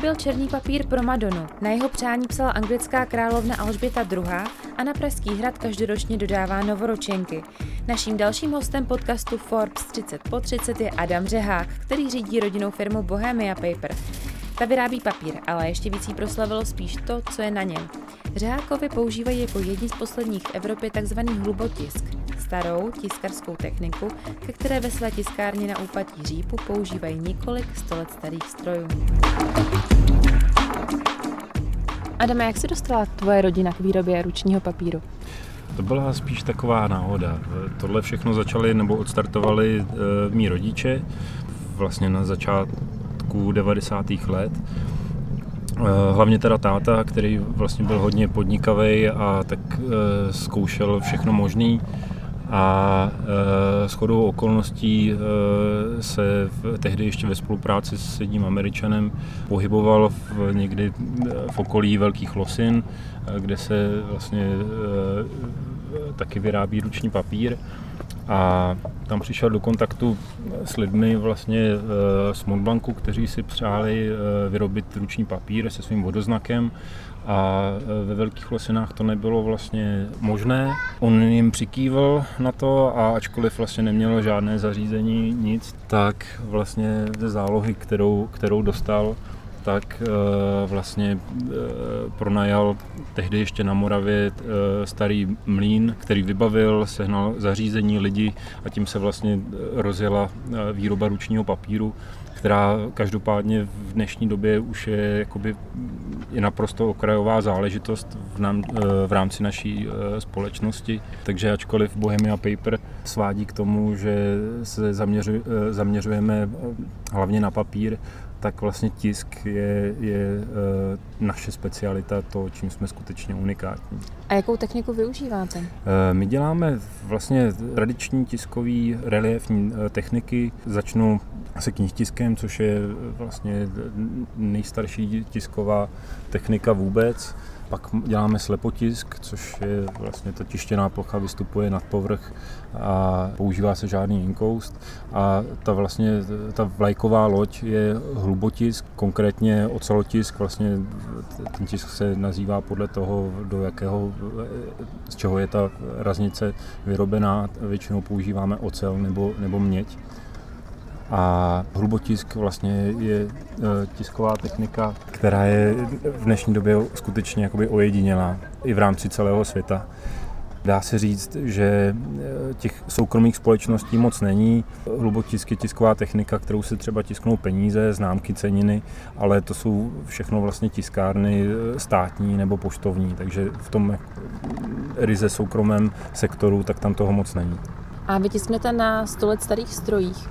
Vyráběl černý papír pro Madonu. Na jeho přání psala anglická královna Alžběta II. a na Pražský hrad každoročně dodává novoročenky. Naším dalším hostem podcastu Forbes 30 po 30 je Adam Řehák, který řídí rodinnou firmu Bohemia Paper. Ta vyrábí papír, ale ještě víc jí proslavilo spíš to, co je na něm. Řehákovi používají jako jedni z posledních v Evropě tzv. hlubotisk, starou tiskarskou techniku, ke které ve své tiskárně na úpatí Řípu používají několik sto let starých strojů. Adame, jak se dostala tvoje rodina k výrobě ručního papíru? To byla spíš taková náhoda. Tohle všechno začali nebo odstartovali e, mý rodiče vlastně na začátku 90. let. E, hlavně teda táta, který vlastně byl hodně podnikavý a tak e, zkoušel všechno možný a e, shodou okolností e, se v, tehdy ještě ve spolupráci s jedním Američanem pohyboval v, někdy v okolí Velkých Losin, kde se vlastně e, taky vyrábí ruční papír a tam přišel do kontaktu s lidmi vlastně z Montblancu, kteří si přáli vyrobit ruční papír se svým vodoznakem a e, ve Velkých Losinách to nebylo vlastně možné. On jim přikývil na to a ačkoliv vlastně nemělo žádné zařízení, nic, tak vlastně ze zálohy, kterou, kterou dostal, tak e, vlastně e, pronajal tehdy ještě na Moravě starý mlín, který vybavil, sehnal zařízení lidi a tím se vlastně rozjela výroba ručního papíru která každopádně v dnešní době už je jakoby je naprosto okrajová záležitost v, nám, eh, v rámci naší eh, společnosti. Takže ačkoliv Bohemia Paper svádí k tomu, že se zaměřu, eh, zaměřujeme hlavně na papír, tak vlastně tisk je, je naše specialita, to, čím jsme skutečně unikátní. A jakou techniku využíváte? My děláme vlastně tradiční tiskový reliefní techniky. Začnu se knihtiskem, což je vlastně nejstarší tisková technika vůbec. Pak děláme slepotisk, což je vlastně ta tištěná plocha vystupuje nad povrch a používá se žádný inkoust. A ta vlastně, ta vlajková loď je hlubotisk, konkrétně ocelotisk, vlastně ten tisk se nazývá podle toho, do jakého, z čeho je ta raznice vyrobená. Většinou používáme ocel nebo, nebo měď. A hlubotisk vlastně je e, tisková technika, která je v dnešní době skutečně jakoby ojedinělá i v rámci celého světa. Dá se říct, že e, těch soukromých společností moc není. Hlubotisk je tisková technika, kterou se třeba tisknou peníze, známky, ceniny, ale to jsou všechno vlastně tiskárny e, státní nebo poštovní, takže v tom ryze soukromém sektoru tak tam toho moc není. A vytisknete na 100 let starých strojích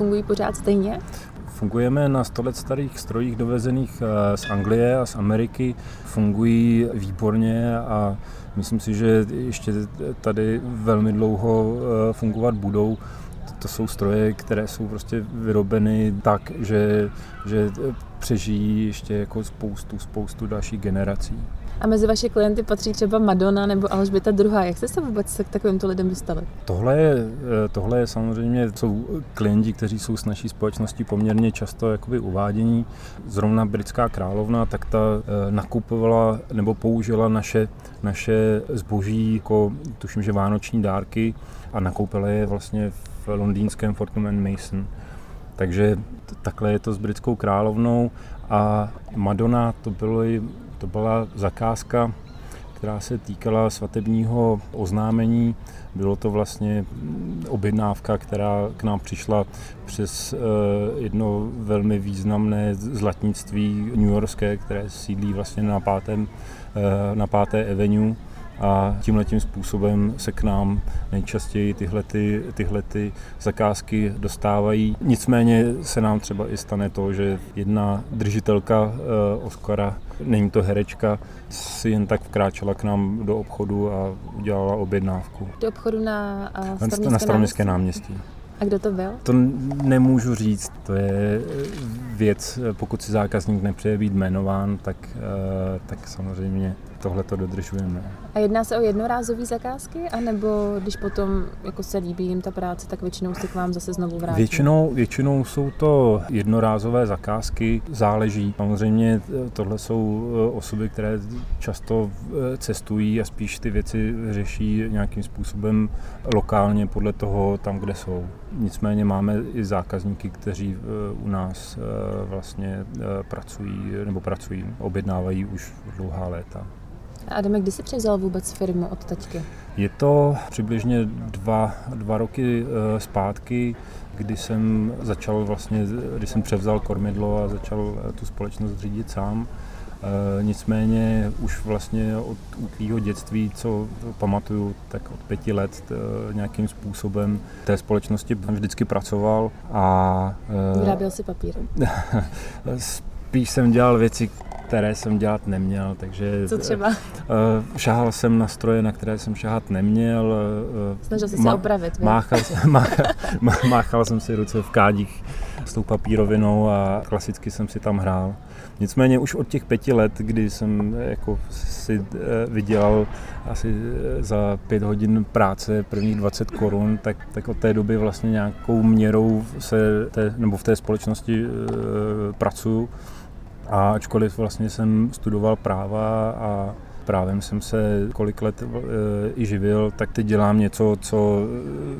fungují pořád stejně? Fungujeme na 100 let starých strojích dovezených eh, z Anglie a z Ameriky. Fungují výborně a myslím si, že ještě tady velmi dlouho eh, fungovat budou. To jsou stroje, které jsou prostě vyrobeny tak, že, že přežijí ještě jako spoustu, spoustu dalších generací. A mezi vaše klienty patří třeba Madonna nebo Alžběta II. Jak jste se vůbec k takovýmto lidem dostali? Tohle je, eh, tohle je samozřejmě, jsou klienti, kteří jsou s naší společností poměrně často jakoby uvádění. Zrovna britská královna, tak ta eh, nakupovala nebo použila naše, naše zboží jako, tuším, že vánoční dárky a nakoupila je vlastně v londýnském Fortnum Mason. Takže takhle je to s britskou královnou a Madonna to bylo to byla zakázka, která se týkala svatebního oznámení. Bylo to vlastně objednávka, která k nám přišla přes eh, jedno velmi významné zlatnictví New Yorkské, které sídlí vlastně na, pátém, eh, na páté Avenue a tímhle tím způsobem se k nám nejčastěji tyhle, ty, tyhle ty zakázky dostávají. Nicméně se nám třeba i stane to, že jedna držitelka uh, Oscara, není to herečka, si jen tak vkráčela k nám do obchodu a udělala objednávku. Do obchodu na uh, na Staroměstské náměstí. náměstí. A kdo to byl? To nemůžu říct, to je věc, pokud si zákazník nepřeje být jmenován, tak, tak samozřejmě tohle to dodržujeme. A jedná se o jednorázové zakázky, anebo když potom jako se líbí jim ta práce, tak většinou se k vám zase znovu vrátí? Většinou, většinou jsou to jednorázové zakázky, záleží. Samozřejmě eh, tohle jsou eh, osoby, které často eh, cestují a spíš ty věci řeší nějakým způsobem lokálně podle toho tam, kde jsou. Nicméně máme i zákazníky, kteří u nás vlastně pracují nebo pracují, objednávají už dlouhá léta. Adame, kdy jsi převzal vůbec firmu od taťky? Je to přibližně dva, dva roky eh, zpátky, kdy jsem začal vlastně, kdy jsem převzal kormidlo a začal eh, tu společnost řídit sám. E, nicméně už vlastně od útlýho dětství, co pamatuju, tak od pěti let e, nějakým způsobem té společnosti vždycky pracoval a... Vyráběl si papír? spíš jsem dělal věci, které jsem dělat neměl, takže... Co třeba? Uh, šahal jsem na stroje, na které jsem šahat neměl. Uh, Snažil jsi se opravit, máchal, máchal, máchal jsem si ruce v kádích s tou papírovinou a klasicky jsem si tam hrál. Nicméně už od těch pěti let, kdy jsem jako si vydělal asi za pět hodin práce prvních 20 korun, tak, tak od té doby vlastně nějakou měrou se té, nebo v té společnosti e, pracuju. A ačkoliv vlastně jsem studoval práva a právem jsem se kolik let e, i živil, tak teď dělám něco, co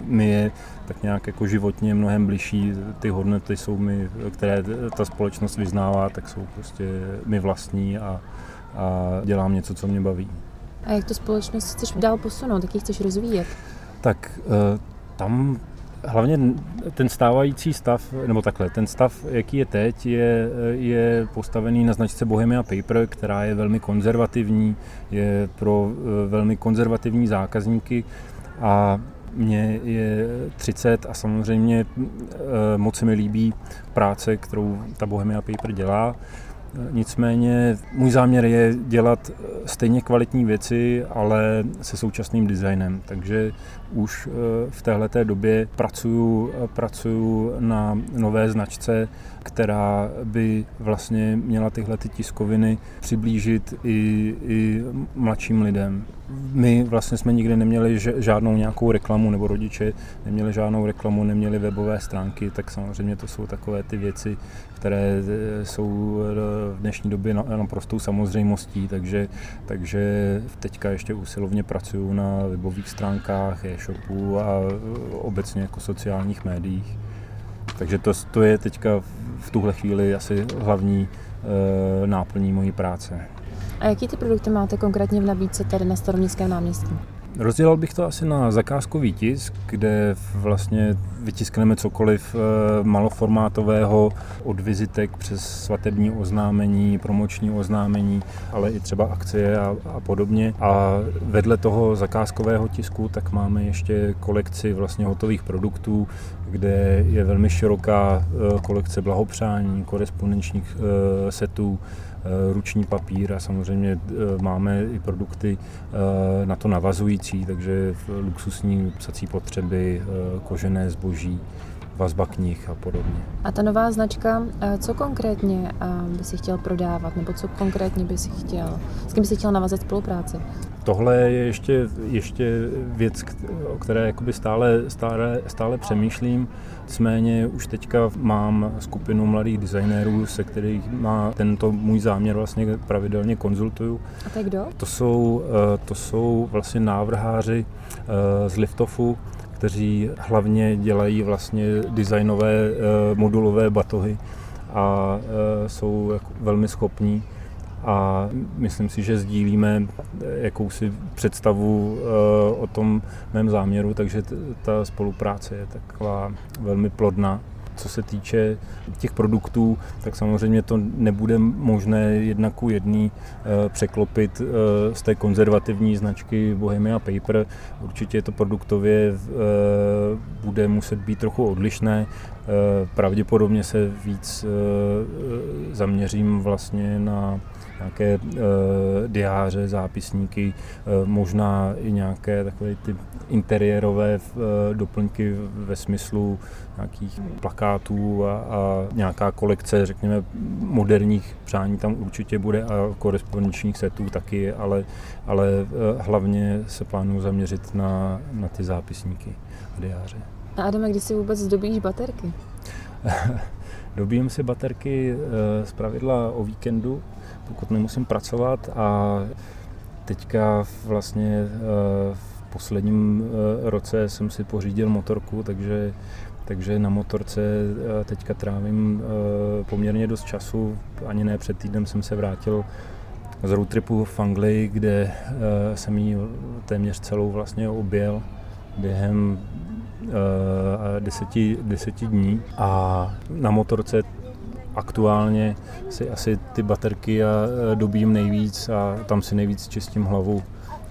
mi je tak nějak jako životně mnohem bližší. Ty hodnoty jsou mi, které ta společnost vyznává, tak jsou prostě mi vlastní a, a dělám něco, co mě baví. A jak tu společnost chceš dál posunout, jak ji chceš rozvíjet? Tak e, tam hlavně ten stávající stav, nebo takhle, ten stav, jaký je teď, je, je postavený na značce Bohemia Paper, která je velmi konzervativní, je pro eh, velmi konzervativní zákazníky a mně je 30 a samozřejmě eh, moc se mi líbí práce, kterou ta Bohemia Paper dělá. Nicméně můj záměr je dělat stejně kvalitní věci, ale se současným designem. Takže už eh, v této době pracuju, pracuju na nové značce, která by vlastně měla tyhle ty tiskoviny přiblížit i, i mladším lidem. My vlastně jsme nikdy neměli žádnou nějakou reklamu, nebo rodiče neměli žádnou reklamu, neměli webové stránky, tak samozřejmě to jsou takové ty věci, které eh, jsou v dnešní době naprostou samozřejmostí, takže, takže teďka ještě usilovně pracuju na webových stránkách, e-shopu a obecně jako sociálních médiích. Takže to, to je teďka v tuhle chvíli asi hlavní e, náplní mojí práce. A jaký ty produkty máte konkrétně v nabídce tady na Staroměstském náměstí? Rozdělal bych to asi na zakázkový tisk, kde vlastně vytiskneme cokoliv eh, maloformátového od vizitek přes svatební oznámení, promoční oznámení, ale i třeba akcie a, a podobně. A vedle toho zakázkového tisku tak máme ještě kolekci vlastně hotových produktů, kde je velmi široká eh, kolekce blahopřání, korespondenčních eh, setů, ruční papír a samozřejmě eh, máme i produkty eh, na to navazující, takže luxusní psací potřeby, kožené zboží, vazba knih a podobně. A ta nová značka, co konkrétně by si chtěl prodávat, nebo co konkrétně by si chtěl, s kým by si chtěl navazat spolupráci? Tohle je ještě, ještě věc, o které jakoby stále, stále, stále přemýšlím. Nicméně už teďka mám skupinu mladých designérů, se kterých má tento můj záměr vlastně pravidelně konzultuju. A to je kdo? To jsou, eh, to jsou vlastně návrháři eh, z Liftofu, kteří hlavně dělají vlastně designové eh, modulové batohy a jsou jako velmi schopní a myslím si, že sdílíme jakousi představu eh, o tom mém záměru, takže ta spolupráce je taková velmi plodná. Co se týče těch produktů, tak samozřejmě to nebude možné jednak ku jedný eh, překlopit eh, z té konzervativní značky Bohemia Paper. Určitě to produktově bude muset být trochu odlišné. Pravděpodobně se víc zaměřím vlastně na nějaké uh, diáře, zápisníky, uh, možná i nějaké takové ty interiérové uh, doplňky ve smyslu nějakých plakátů a, a nějaká kolekce, řekněme, moderních přání tam určitě bude a korespondenčních setů taky, ale, ale hlavně se plánuju zaměřit na, na ty zápisníky a diáře. A Adame, kdy si vůbec zdobíš baterky? Dobím si baterky z pravidla o víkendu, pokud nemusím pracovat a teďka vlastně v posledním roce jsem si pořídil motorku, takže takže na motorce teďka trávím poměrně dost času. Ani ne před týdnem jsem se vrátil z roadtripu v Anglii, kde jsem ji téměř celou vlastně objel během deseti, deseti dní a na motorce aktuálně si asi ty baterky já dobím nejvíc a tam si nejvíc čistím hlavu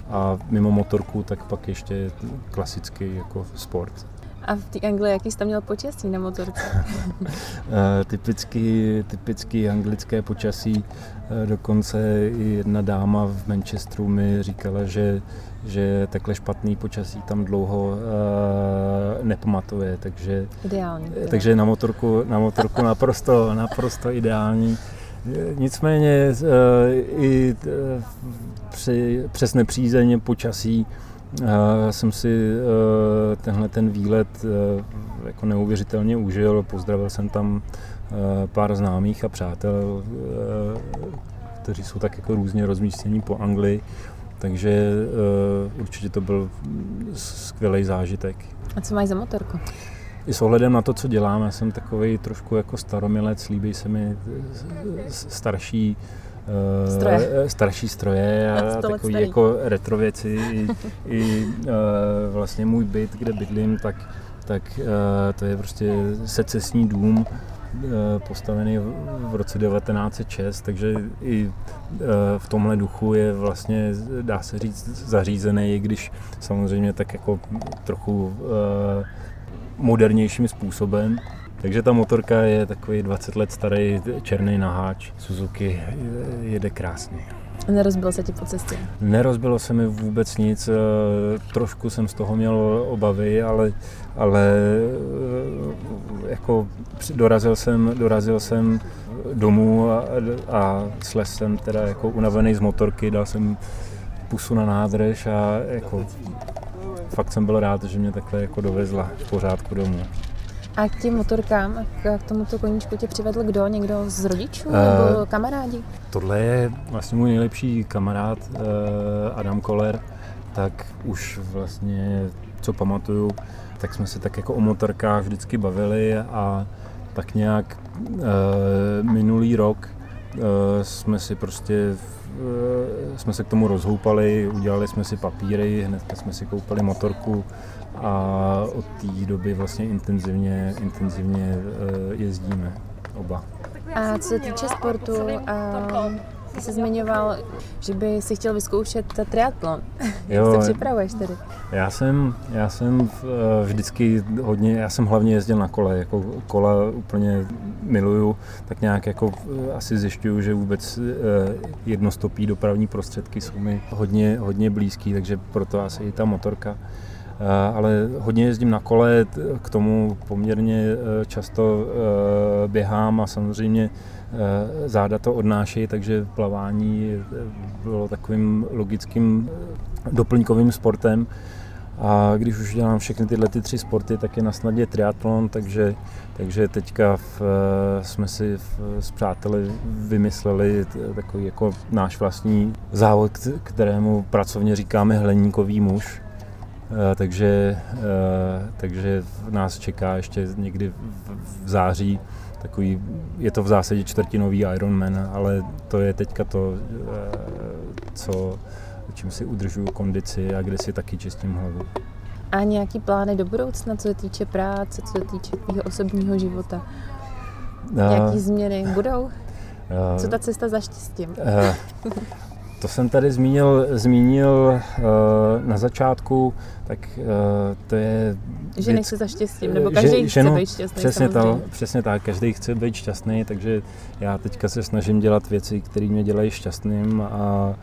a mimo motorku tak pak ještě klasický jako sport. A v té Anglii, jaký jsi tam měl počasí na motorce? Eh, typicky, typicky anglické počasí. Eh, dokonce i jedna dáma v Manchesteru mi říkala, že, že takhle špatný počasí tam dlouho uh, nepamatuje. Takže, ideální. Takže na motorku, na motorku naprosto, naprosto ideální. Nicméně i při, přes nepřízeň počasí jsem si eh, tenhle ten výlet eh, jako neuvěřitelně užil. Pozdravil jsem tam eh, pár známých a přátel, kteří jsou tak jako různě rozmístění po Anglii. Takže určitě to byl skvělý zážitek. A co máš za motorku? I s ohledem na to, co dělám, já jsem takový trošku jako staromilec, líbí se mi starší stroje. Eh, starší stroje a starý. jako retro věci. I, i uh, vlastně můj byt, kde bydlím, tak, tak uh, to je prostě secesní dům, postavený v roce 1906, takže i v tomhle duchu je vlastně, dá se říct, zařízený, i když samozřejmě tak jako trochu modernějším způsobem. Takže ta motorka je takový 20 let starý černý naháč. Suzuki jede krásně. Nerozbilo se ti po cestě? Nerozbilo se mi vůbec nic. Eh, trošku jsem z toho měl obavy, ale, ale eh, jako dorazil jsem, dorazil jsem domů a, a slez jsem teda jako unavený z motorky, dal jsem pusu na nádrž a jako fakt jsem byl rád, že mě takhle jako dovezla v pořádku domů. A k těm motorkám, k tomuto koníčku tě přivedl kdo? Někdo z rodičů uh, nebo kamarádi? Tohle je vlastně můj nejlepší kamarád uh, Adam Koller, tak už vlastně, co pamatuju, tak jsme se tak jako o motorkách vždycky bavili a tak nějak uh, minulý rok uh, jsme si prostě jsme se k tomu rozhoupali, udělali jsme si papíry, hned jsme si koupili motorku a od té doby vlastně intenzivně, intenzivně eh, jezdíme oba. A co se týče sportu, a ty jsi zmiňoval, že by si chtěl vyzkoušet triatlon. Jak se připravuješ tedy? Já jsem, já jsem eh, vždycky hodně, já jsem hlavně jezdil na kole, jako kola úplně miluju, tak nějak jako eh, asi zjišťuju, že vůbec jednostopí dopravní prostředky jsou mi hodně, hodně blízký, takže proto asi i ta motorka. Eh, ale hodně jezdím na kole, k tomu poměrně eh, často eh, běhám a samozřejmě záda to odnáší, takže plavání bylo takovým logickým doplňkovým sportem. A když už dělám všechny tyhle ty tři sporty, tak je na snadě triatlon, takže, takže teďka v, jsme si v, s přáteli vymysleli takový jako náš vlastní závod, kterému pracovně říkáme hleníkový muž takže, eh, takže nás čeká ještě někdy v září takový, je to v zásadě čtvrtinový Ironman, ale to je teďka to, eh, co, čím si udržuju kondici a kde si taky čistím hlavu. A nějaký plány do budoucna, co se týče práce, co se týče tvého osobního života? Nějaké změny budou? Co ta cesta za štěstím? To jsem tady zmínil, zmínil uh, na začátku, tak uh, to je... Že nechci za štěstím, nebo každý že, chce no, být šťastný přesně, to, přesně tak, každý chce být šťastný, takže já teďka se snažím dělat věci, které mě dělají šťastným. A,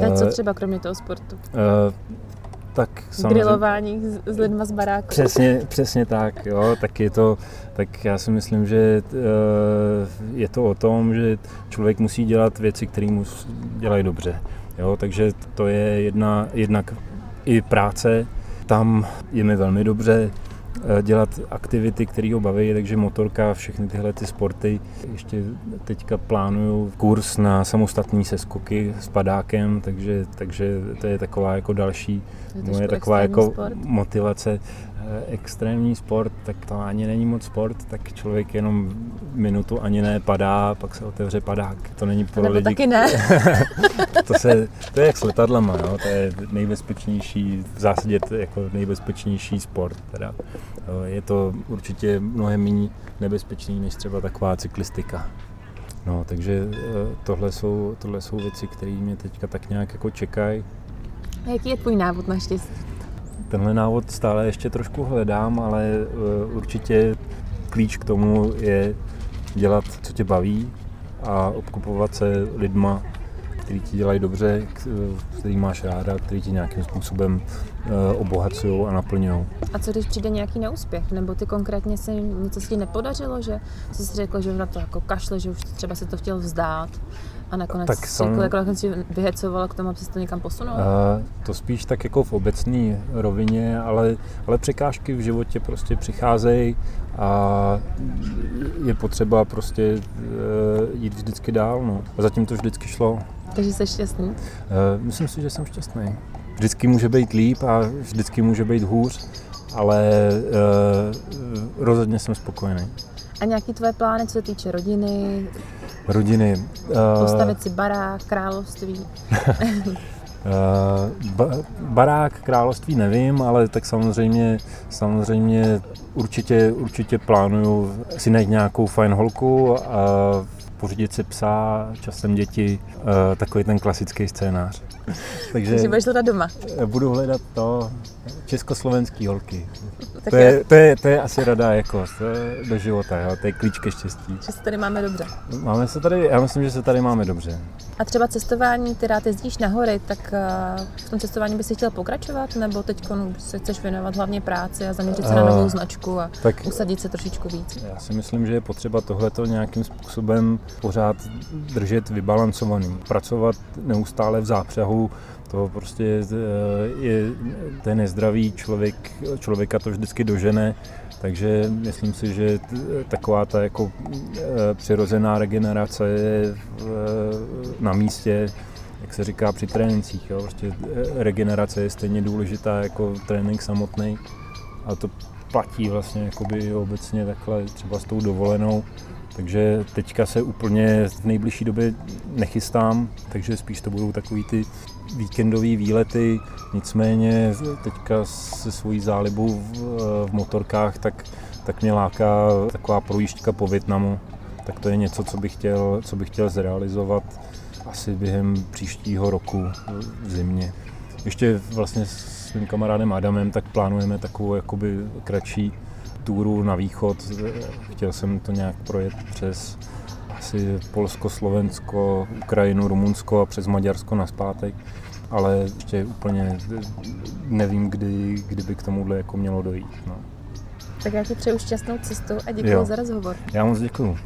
uh, a co třeba kromě toho sportu? Uh, tak samozřejmě... Grilování s, lidma z baráku. Přesně, přesně tak, jo, tak je to, tak já si myslím, že je to o tom, že člověk musí dělat věci, které mu dělají dobře. Jo, takže to je jedna, jednak i práce, tam je mi velmi dobře eh, dělat aktivity, které ho baví, takže motorka, všechny tyhle ty sporty. Ještě teďka plánuju kurz na samostatní seskoky s padákem, takže, takže to je taková jako další je moje taková jako sport. motivace. Eh, extrémní sport, tak to ani není moc sport, tak člověk jenom minutu ani ne padá, pak se otevře padák. To není pro lidi. taky ne. to, se, to je jak s letadlama, jo? to je nejbezpečnější, v zásadě to je jako nejbezpečnější sport. Teda. Je to určitě mnohem méně nebezpečný než třeba taková cyklistika. No, takže eh, tohle jsou, tohle jsou věci, které mě teďka tak nějak jako čekají. Jaký je tvůj návod na štěstí? Tenhle návod stále ještě trošku hledám, ale eh, určitě klíč k tomu je dělat, co tě baví a obkupovat se lidma, který ti dělají dobře, který máš ráda, který ti nějakým způsobem eh, obohacují a naplňují. A co když přijde nějaký neúspěch? Nebo ty konkrétně se něco si nepodařilo, že jsi si řekl, že na to jako kašle, že už třeba si to chtěl vzdát? A nakonec tak jsem, jako, jako nakonec vyhecovala k tomu, aby se to někam posunul? Uh, to spíš tak jako v obecné rovině, ale, ale překážky v životě prostě přicházejí a je potřeba prostě uh, jít vždycky dál. No. A zatím to vždycky šlo. Takže jsi šťastný? Uh, myslím si, že jsem šťastný. Vždycky může být líp a vždycky může být hůř, ale uh, rozhodně jsem spokojený. A nějaký tvoje plány, co se týče rodiny? Rodiny. Uh, Postavit si barák, království? uh, ba, barák, království nevím, ale tak samozřejmě, samozřejmě určitě, určitě plánuju si najít nějakou fajn holku a pořídit si psa, časem děti, uh, takový ten klasický scénář. Takže, Takže budeš hledat doma? Budu hledat to československý holky. to, je, to, je, to je asi rada jako do života, jo? to je klíč ke štěstí. Že se tady máme dobře. Máme se tady, já myslím, že se tady máme dobře. A třeba cestování, ty rád jezdíš na hory, tak eh, v tom cestování bys chtěl pokračovat, nebo teď se chceš věnovat hlavně práci a zaměřit se na novou značku a tak usadit se trošičku víc? Já si myslím, že je potřeba tohleto nějakým způsobem pořád držet vybalancovaný. Pracovat neustále v zápřehu to prostě je, je ten nezdravý člověk, člověka to vždycky dožene, takže myslím si, že taková ta jako e, přirozená regenerace je e, na místě, jak se říká při trénincích. Jo? Prostě e, regenerace je stejně důležitá jako trénink samotný a to platí vlastně obecně takhle třeba s tou dovolenou. Takže teďka se úplně v nejbližší době nechystám, takže spíš to budou takový ty víkendové výlety, nicméně teďka se svojí zálibou v, v motorkách, tak, tak mě láká taková projížďka po Větnamu. Tak to je něco, co bych chtěl, co bych chtěl zrealizovat asi během příštího roku v zimě. Ještě vlastně s svým kamarádem Adamem tak plánujeme takovou jakoby kratší túru na východ. Chtěl jsem to nějak projet přes asi Polsko, Slovensko, Ukrajinu, Rumunsko a přes Maďarsko na zpátek, ale ještě úplně nevím, kdy, kdyby k tomuhle jako mělo dojít. No. Tak já ti přeju šťastnou cestu a děkuji za rozhovor. Já moc děkuji.